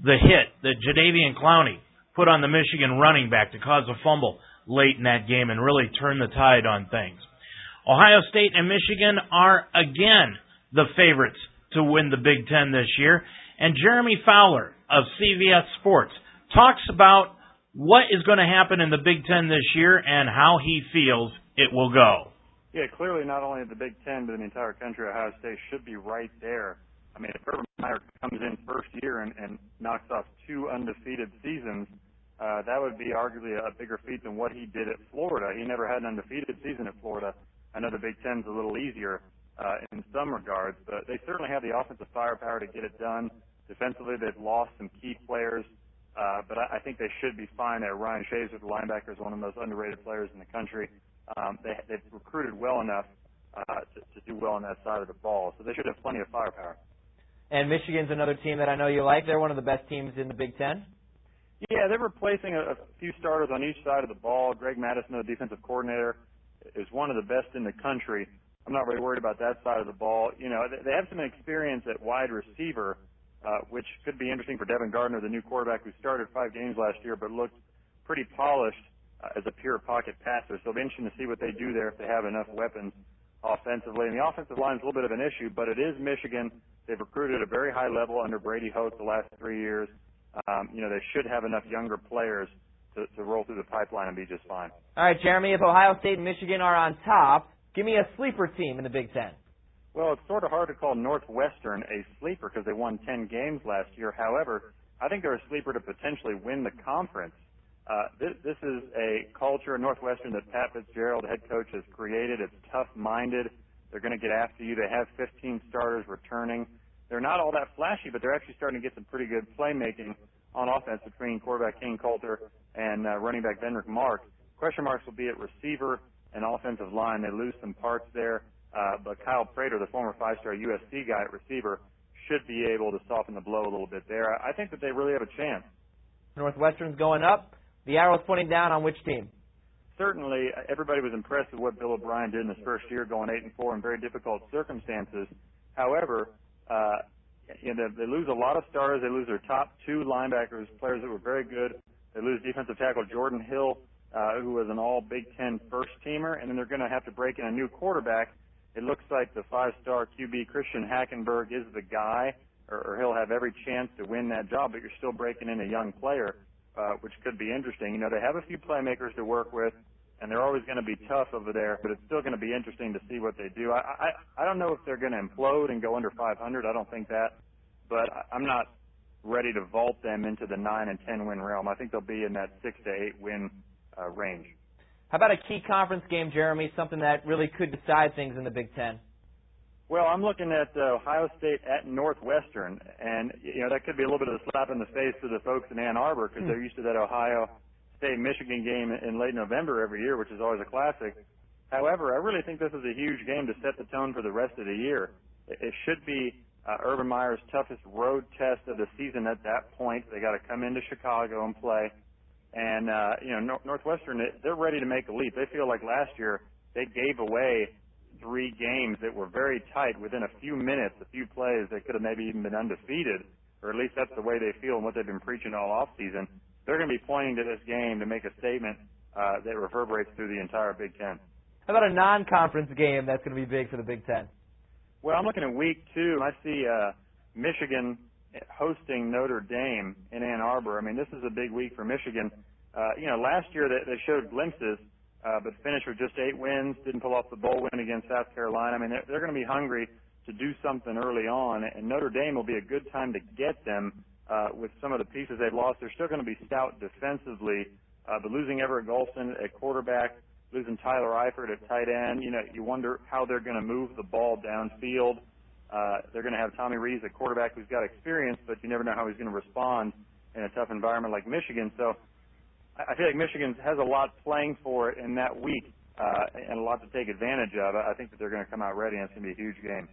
the hit that Jadeveon Clowney put on the Michigan running back to cause a fumble late in that game and really turn the tide on things. Ohio State and Michigan are again the favorites to win the Big Ten this year. And Jeremy Fowler of CBS Sports talks about what is going to happen in the Big Ten this year and how he feels it will go. Yeah, clearly not only the Big Ten, but in the entire country, Ohio State should be right there. I mean, if Urban Meyer comes in first year and, and knocks off two undefeated seasons, uh, that would be arguably a bigger feat than what he did at Florida. He never had an undefeated season at Florida. I know the Big Ten's a little easier uh, in some regards, but they certainly have the offensive firepower to get it done. Defensively, they've lost some key players, uh, but I, I think they should be fine there. Ryan Shazier, the linebacker, is one of the most underrated players in the country. Um, they, they've recruited well enough uh, to, to do well on that side of the ball, so they should have plenty of firepower. And Michigan's another team that I know you like. They're one of the best teams in the Big Ten. Yeah, they're replacing a, a few starters on each side of the ball. Greg Mattison, the defensive coordinator, is one of the best in the country. I'm not really worried about that side of the ball. You know, they have some experience at wide receiver, uh, which could be interesting for Devin Gardner, the new quarterback who started five games last year, but looked pretty polished uh, as a pure pocket passer. So it'll be interesting to see what they do there if they have enough weapons offensively. And the offensive line is a little bit of an issue, but it is Michigan. They've recruited at a very high level under Brady Hoke the last three years. Um, you know, they should have enough younger players to, to roll through the pipeline and be just fine. All right, Jeremy, if Ohio State and Michigan are on top, give me a sleeper team in the Big Ten. Well, it's sort of hard to call Northwestern a sleeper because they won 10 games last year. However, I think they're a sleeper to potentially win the conference. Uh, this, this is a culture in Northwestern that Pat Fitzgerald, head coach, has created. It's tough-minded. They're going to get after you. They have 15 starters returning. They're not all that flashy, but they're actually starting to get some pretty good playmaking on offense between quarterback Kain Colter and uh, running back Venric Mark. Question marks will be at receiver and offensive line. They lose some parts there, uh, but Kyle Prater, the former five-star USC guy at receiver, should be able to soften the blow a little bit there. I think that they really have a chance. Northwestern's going up. The arrow's pointing down on which team? Certainly, everybody was impressed with what Bill O'Brien did in his first year, going eight and four in very difficult circumstances. However, uh, you know, they lose a lot of stars. They lose their top two linebackers, players that were very good. They lose defensive tackle Jordan Hill, uh, who was an all Big Ten first teamer, and then they're going to have to break in a new quarterback. It looks like the five-star QB Christian Hackenberg is the guy, or, or he'll have every chance to win that job. But you're still breaking in a young player, uh, which could be interesting. You know, they have a few playmakers to work with, and they're always going to be tough over there. But it's still going to be interesting to see what they do. I I, I don't know if they're going to implode and go under 500. I don't think that, but I'm not ready to vault them into the nine and ten win realm. I think they'll be in that six to eight win uh, range. How about a key conference game, Jeremy? Something that really could decide things in the Big Ten. Well, I'm looking at uh, Ohio State at Northwestern, and you know that could be a little bit of a slap in the face to the folks in Ann Arbor because hmm. they're used to that Ohio State Michigan game in late November every year, which is always a classic. However, I really think this is a huge game to set the tone for the rest of the year. It should be uh, Urban Meyer's toughest road test of the season at that point. They got to come into Chicago and play. And, uh, you know, Northwestern, they're ready to make a leap. They feel like last year they gave away three games that were very tight within a few minutes, a few plays. They could have maybe even been undefeated. or at least that's the way they feel and what they've been preaching all off season. They're going to be pointing to this game to make a statement uh, that reverberates through the entire Big Ten. How about a non-conference game that's going to be big for the Big Ten? Well, I'm looking at week two. I see uh, Michigan hosting Notre Dame in Ann Arbor. I mean, this is a big week for Michigan. Uh, you know, last year they, they showed glimpses, uh, but finished with just eight wins. Didn't pull off the bowl win against South Carolina. I mean, they're, they're going to be hungry to do something early on, and Notre Dame will be a good time to get them uh, with some of the pieces they've lost. They're still going to be stout defensively, uh, but losing Everett Golson at quarterback, losing Tyler Eifert at tight end, you know, you wonder how they're going to move the ball downfield. Uh, they're going to have Tommy Rees, a quarterback who's got experience, but you never know how he's going to respond in a tough environment like Michigan. So I feel like Michigan has a lot playing for it in that week uh, and a lot to take advantage of. I think that they're going to come out ready, and it's going to be a huge game.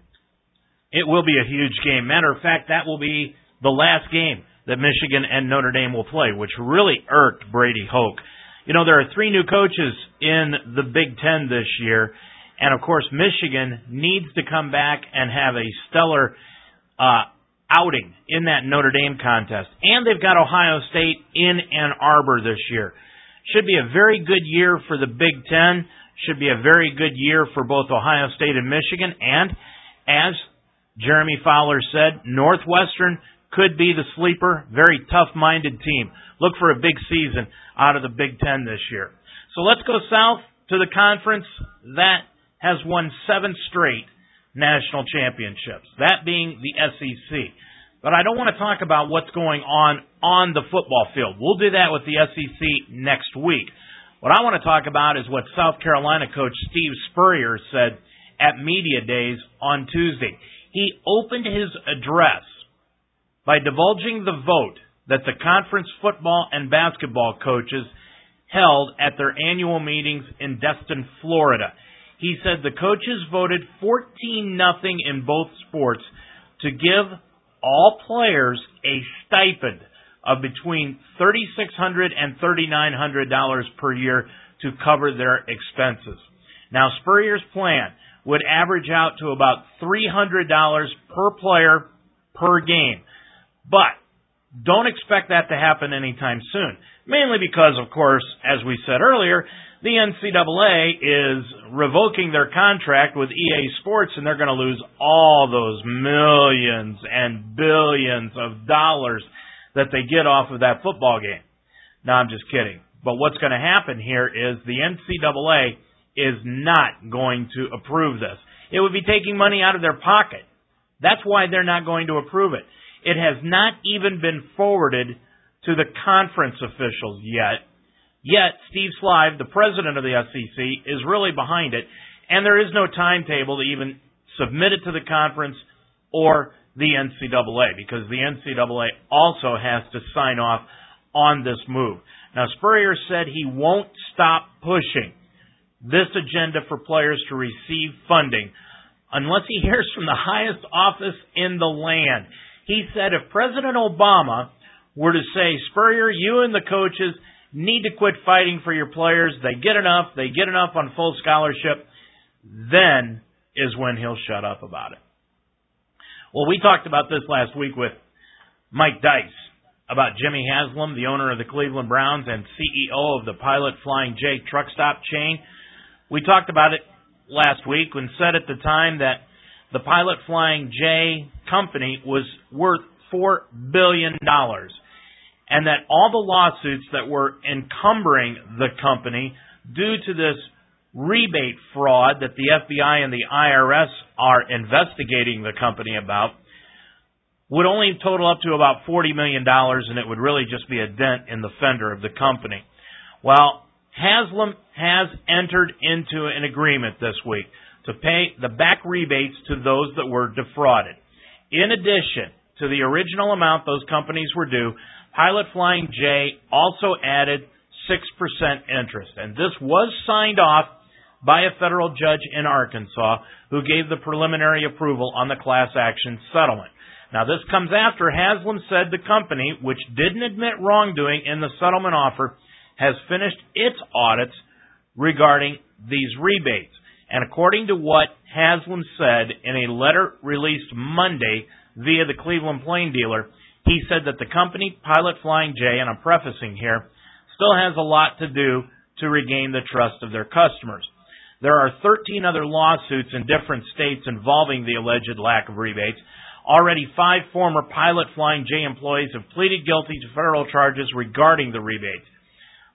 It will be a huge game. Matter of fact, that will be the last game that Michigan and Notre Dame will play, which really irked Brady Hoke. You know, there are three new coaches in the Big Ten this year, and of course, Michigan needs to come back and have a stellar uh, outing in that Notre Dame contest. And they've got Ohio State in Ann Arbor this year. Should be a very good year for the Big Ten. Should be a very good year for both Ohio State and Michigan. And as Jeremy Fowler said Northwestern could be the sleeper, very tough-minded team. Look for a big season out of the Big Ten this year. So let's go south to the conference that has won seven straight national championships, that being the SEC. But I don't want to talk about what's going on on the football field. We'll do that with the SEC next week. What I want to talk about is what South Carolina coach Steve Spurrier said at Media Days on Tuesday he opened his address by divulging the vote that the conference football and basketball coaches held at their annual meetings in Destin, Florida. He said the coaches voted 14 nothing in both sports to give all players a stipend of between $3600 and $3900 per year to cover their expenses. Now Spurrier's plan would average out to about $300 per player per game. But don't expect that to happen anytime soon. Mainly because, of course, as we said earlier, the NCAA is revoking their contract with EA Sports and they're going to lose all those millions and billions of dollars that they get off of that football game. No, I'm just kidding. But what's going to happen here is the NCAA is not going to approve this. It would be taking money out of their pocket. That's why they're not going to approve it. It has not even been forwarded to the conference officials yet. Yet, Steve Slive, the president of the SEC, is really behind it, and there is no timetable to even submit it to the conference or the NCAA because the NCAA also has to sign off on this move. Now, Spurrier said he won't stop pushing this agenda for players to receive funding unless he hears from the highest office in the land. He said if President Obama were to say, Spurrier, you and the coaches need to quit fighting for your players, they get enough, they get enough on full scholarship, then is when he'll shut up about it. Well, we talked about this last week with Mike Dice about Jimmy Haslam, the owner of the Cleveland Browns and CEO of the Pilot Flying J truck stop chain. We talked about it last week and said at the time that the Pilot Flying J company was worth $4 billion and that all the lawsuits that were encumbering the company due to this rebate fraud that the FBI and the IRS are investigating the company about would only total up to about $40 million and it would really just be a dent in the fender of the company. Well, Haslam has entered into an agreement this week to pay the back rebates to those that were defrauded. In addition to the original amount those companies were due, Pilot Flying J also added 6% interest. And this was signed off by a federal judge in Arkansas who gave the preliminary approval on the class action settlement. Now, this comes after Haslam said the company, which didn't admit wrongdoing in the settlement offer, has finished its audits regarding these rebates. And according to what Haslam said in a letter released Monday via the Cleveland Plain Dealer, He said that the company, Pilot Flying J, and I'm prefacing here, still has a lot to do to regain the trust of their customers. There are 13 other lawsuits in different states involving the alleged lack of rebates. Already five former Pilot Flying J employees have pleaded guilty to federal charges regarding the rebates.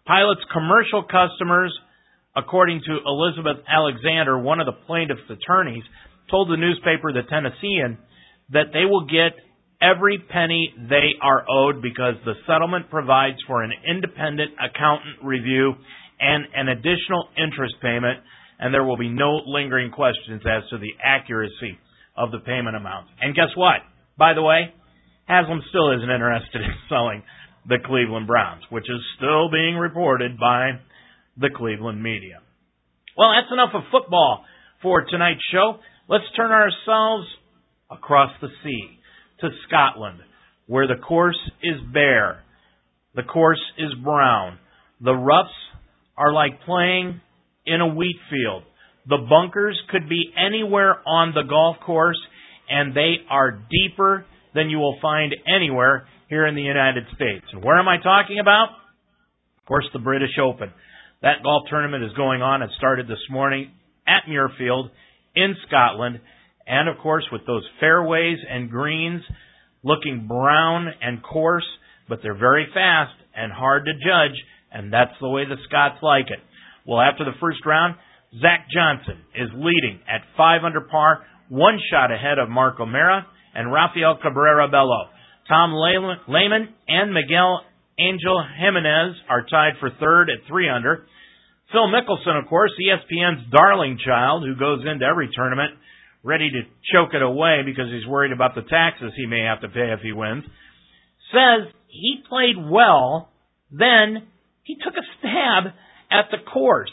Pilot's commercial customers, according to Elizabeth Alexander, one of the plaintiff's attorneys, told the newspaper The Tennessean that they will get every penny they are owed because the settlement provides for an independent accountant review and an additional interest payment, and there will be no lingering questions as to the accuracy of the payment amounts. And guess what? By the way, Haslam still isn't interested in selling the Cleveland Browns, which is still being reported by the Cleveland media. Well, that's enough of football for tonight's show. Let's turn ourselves across the sea to Scotland, where the course is bare. The course is brown. The roughs are like playing in a wheat field. The bunkers could be anywhere on the golf course, and they are deeper than you will find anywhere here in the United States. And where am I talking about? Of course, the British Open. That golf tournament is going on. It started this morning at Muirfield in Scotland. And of course, with those fairways and greens looking brown and coarse, but they're very fast and hard to judge, and that's the way the Scots like it. Well, after the first round, Zach Johnson is leading at 5 under par, one shot ahead of Mark O'Meara and Rafael Cabrera Bello. Tom Lehman and Miguel Angel Jimenez are tied for third at 3 under. Phil Mickelson, of course, ESPN's darling child, who goes into every tournament ready to choke it away because he's worried about the taxes he may have to pay if he wins, says he played well, then he took a stab at the course.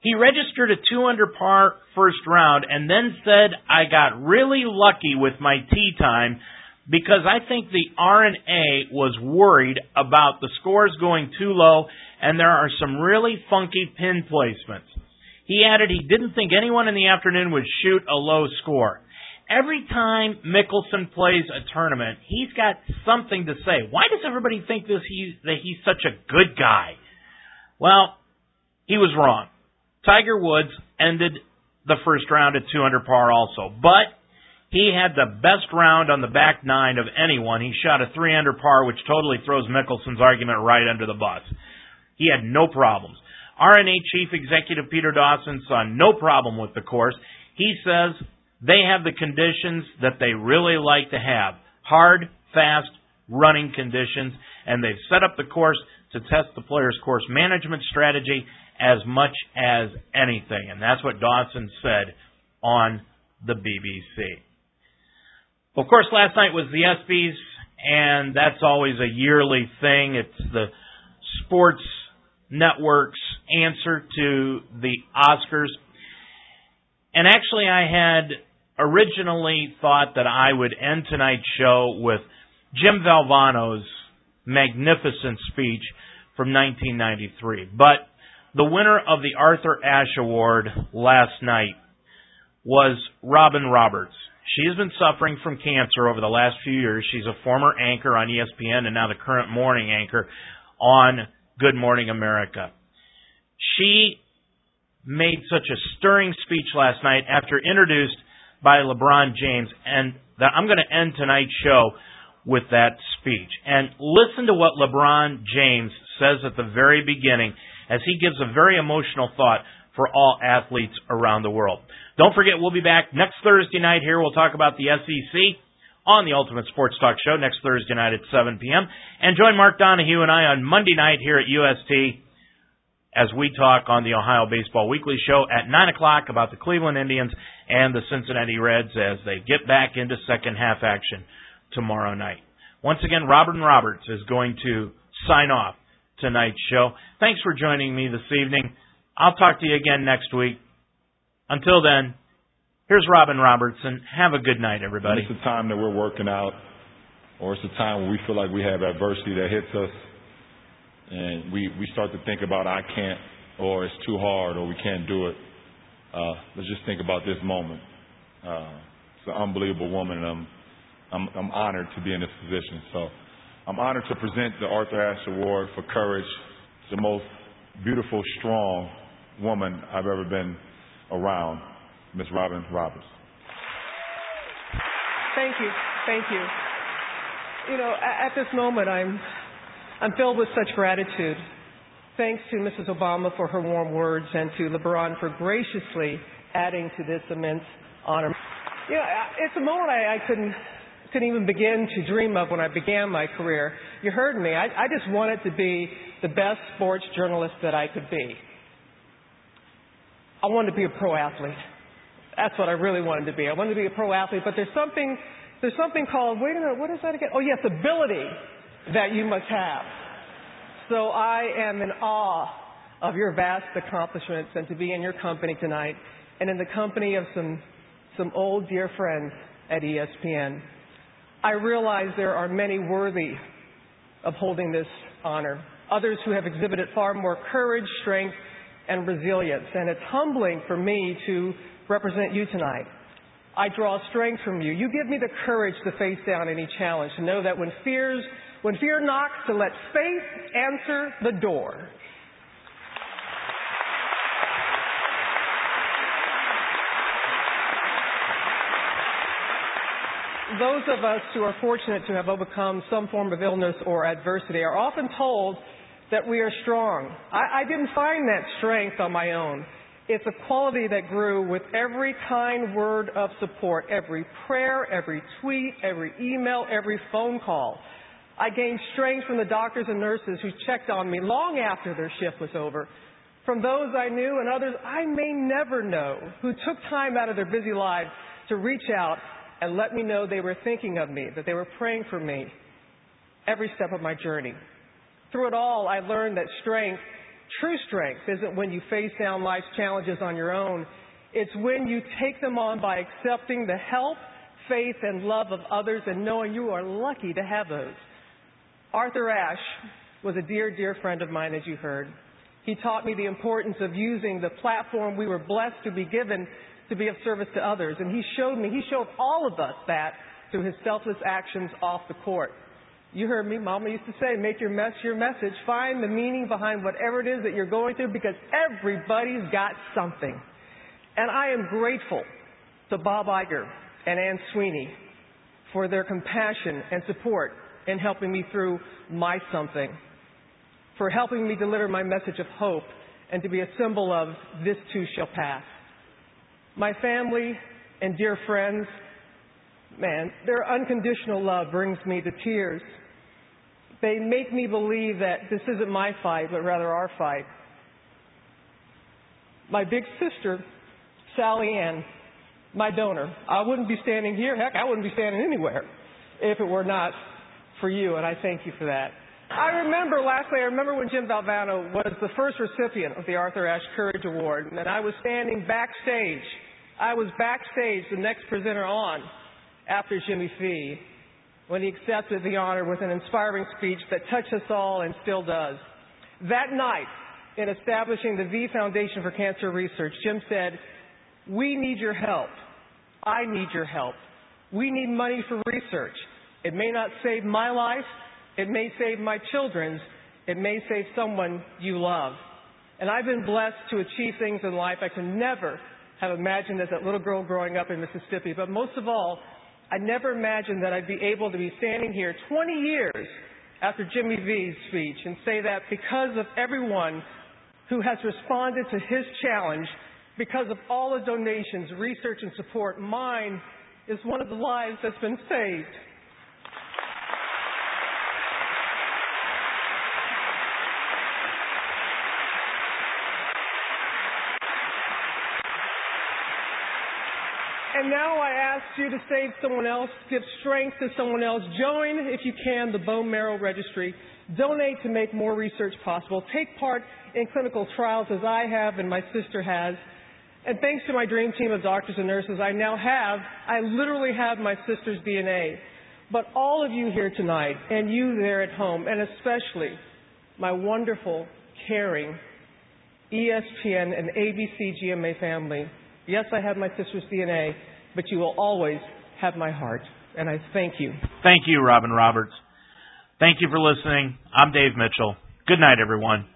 He registered a two under par first round and then said, I got really lucky with my tee time because I think the R&A was worried about the scores going too low and there are some really funky pin placements. He added he didn't think anyone in the afternoon would shoot a low score. Every time Mickelson plays a tournament, he's got something to say. Why does everybody think this he, that he's such a good guy? Well, he was wrong. Tiger Woods ended the first round at 200 par also, but he had the best round on the back nine of anyone. He shot a 300 par, which totally throws Mickelson's argument right under the bus. He had no problems. R&A Chief Executive Peter Dawson saw no problem with the course. He says they have the conditions that they really like to have. Hard, fast, running conditions, and they've set up the course to test the player's course management strategy as much as anything. And that's what Dawson said on the BBC. Of course, last night was the ESPYs, and that's always a yearly thing. It's the sports network's answer to the Oscars. And actually, I had originally thought that I would end tonight's show with Jim Valvano's magnificent speech from 1993. But the winner of the Arthur Ashe Award last night was Robin Roberts. She has been suffering from cancer over the last few years. She's a former anchor on ESPN and now the current morning anchor on Good Morning America. She made such a stirring speech last night after introduced by LeBron James, and that I'm going to end tonight's show with that speech. And listen to what LeBron James says at the very beginning as he gives a very emotional thought for all athletes around the world. Don't forget, we'll be back next Thursday night here. We'll talk about the SEC on the Ultimate Sports Talk Show next Thursday night at 7 p.m. And join Mark Donahue and I on Monday night here at UST as we talk on the Ohio Baseball Weekly Show at 9 o'clock about the Cleveland Indians and the Cincinnati Reds as they get back into second half action tomorrow night. Once again, Robin Roberts is going to sign off tonight's show. Thanks for joining me this evening. I'll talk to you again next week. Until then, Here's Robin Robertson. Have a good night, everybody. It's a time that we're working out, or it's a time where we feel like we have adversity that hits us, and we, we start to think about, I can't, or it's too hard, or we can't do it. Uh, let's just think about this moment. Uh, it's an unbelievable woman, and I'm I'm, I'm honored to be in this position. So I'm honored to present the Arthur Ashe Award for Courage. It's the most beautiful, strong woman I've ever been around, Miss Robin Roberts. Thank you. Thank you. You know, at this moment, I'm, I'm filled with such gratitude. Thanks to Mrs. Obama for her warm words and to LeBron for graciously adding to this immense honor. You know, it's a moment I, I couldn't couldn't even begin to dream of when I began my career. You heard me. I, I just wanted to be the best sports journalist that I could be. I wanted to be a pro athlete. That's what I really wanted to be. I wanted to be a pro athlete, but there's something there's something called wait a minute, what is that again? Oh yes, ability that you must have. So I am in awe of your vast accomplishments and to be in your company tonight and in the company of some some old dear friends at ESPN. I realize there are many worthy of holding this honor, others who have exhibited far more courage, strength, and resilience. And it's humbling for me to represent you tonight. I draw strength from you. You give me the courage to face down any challenge, to know that when fears, when fear knocks, to let faith answer the door. those of us who are fortunate to have overcome some form of illness or adversity are often told that we are strong. I, I didn't find that strength on my own. It's a quality that grew with every kind word of support, every prayer, every tweet, every email, every phone call. I gained strength from the doctors and nurses who checked on me long after their shift was over, from those I knew and others I may never know who took time out of their busy lives to reach out and let me know they were thinking of me, that they were praying for me every step of my journey. Through it all, I learned that strength, true strength, isn't when you face down life's challenges on your own. It's when you take them on by accepting the help, faith, and love of others and knowing you are lucky to have those. Arthur Ashe was a dear, dear friend of mine, as you heard. He taught me the importance of using the platform we were blessed to be given to be of service to others. And he showed me, he showed all of us that through his selfless actions off the court. You heard me, Mama used to say, make your mess your message. Find the meaning behind whatever it is that you're going through because everybody's got something. And I am grateful to Bob Iger and Anne Sweeney for their compassion and support in helping me through my something, for helping me deliver my message of hope and to be a symbol of this too shall pass. My family and dear friends, man, their unconditional love brings me to tears. They make me believe that this isn't my fight, but rather our fight. My big sister, Sally Ann, my donor, I wouldn't be standing here, heck, I wouldn't be standing anywhere if it were not for you, and I thank you for that. I remember, lastly, I remember when Jim Valvano was the first recipient of the Arthur Ashe Courage Award, and I was standing backstage I was backstage, the next presenter on, after Jimmy V, when he accepted the honor with an inspiring speech that touched us all and still does. That night, in establishing the V Foundation for Cancer Research, Jim said, We need your help. I need your help. We need money for research. It may not save my life. It may save my children's. It may save someone you love. And I've been blessed to achieve things in life I could never have imagined as a little girl growing up in Mississippi. But most of all, I never imagined that I'd be able to be standing here 20 years after Jimmy V's speech and say that because of everyone who has responded to his challenge, because of all the donations, research, and support, mine is one of the lives that's been saved. And now I ask you to save someone else, give strength to someone else. Join, if you can, the bone marrow registry. Donate to make more research possible. Take part in clinical trials as I have and my sister has. And thanks to my dream team of doctors and nurses, I now have, I literally have my sister's DNA. But all of you here tonight, and you there at home, and especially my wonderful, caring ESPN and ABC GMA family, Yes, I have my sister's DNA, but you will always have my heart. And I thank you. Thank you, Robin Roberts. Thank you for listening. I'm Dave Mitchell. Good night, everyone.